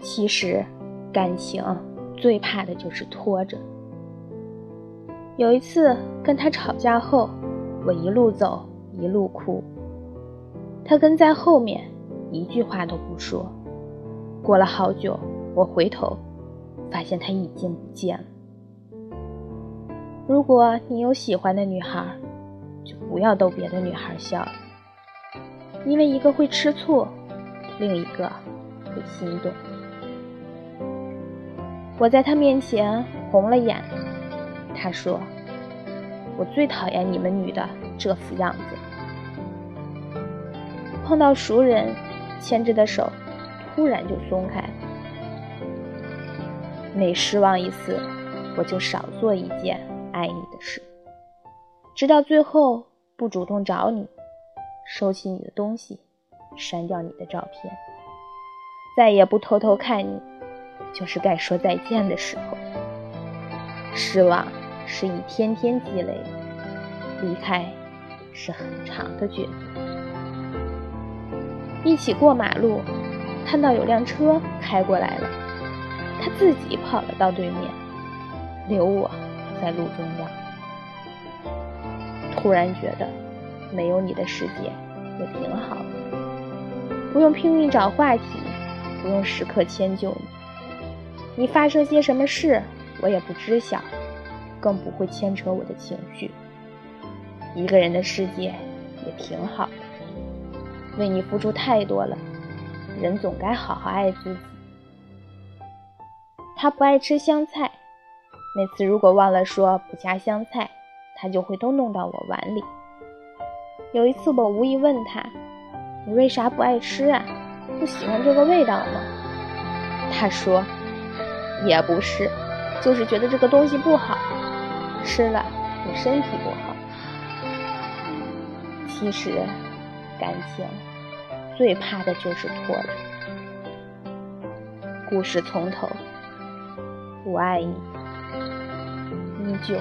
其实，感情最怕的就是拖着。有一次跟他吵架后，我一路走一路哭，他跟在后面，一句话都不说。过了好久，我回头，发现他已经不见了。如果你有喜欢的女孩，就不要逗别的女孩笑，因为一个会吃醋，另一个会心动。我在他面前红了眼，他说：“我最讨厌你们女的这副样子。”碰到熟人，牵着的手突然就松开。每失望一次，我就少做一件爱你的事，直到最后不主动找你，收起你的东西，删掉你的照片，再也不偷偷看你。就是该说再见的时候，失望是一天天积累，离开是很长的距离。一起过马路，看到有辆车开过来了，他自己跑了到对面，留我在路中央。突然觉得，没有你的世界也挺好的，不用拼命找话题，不用时刻迁就你。你发生些什么事，我也不知晓，更不会牵扯我的情绪。一个人的世界也挺好的。为你付出太多了，人总该好好爱自己。他不爱吃香菜，每次如果忘了说不加香菜，他就会都弄到我碗里。有一次我无意问他：“你为啥不爱吃啊？不喜欢这个味道吗？”他说。也不是，就是觉得这个东西不好，吃了对身体不好。其实，感情最怕的就是拖累。故事从头，我爱你，依旧。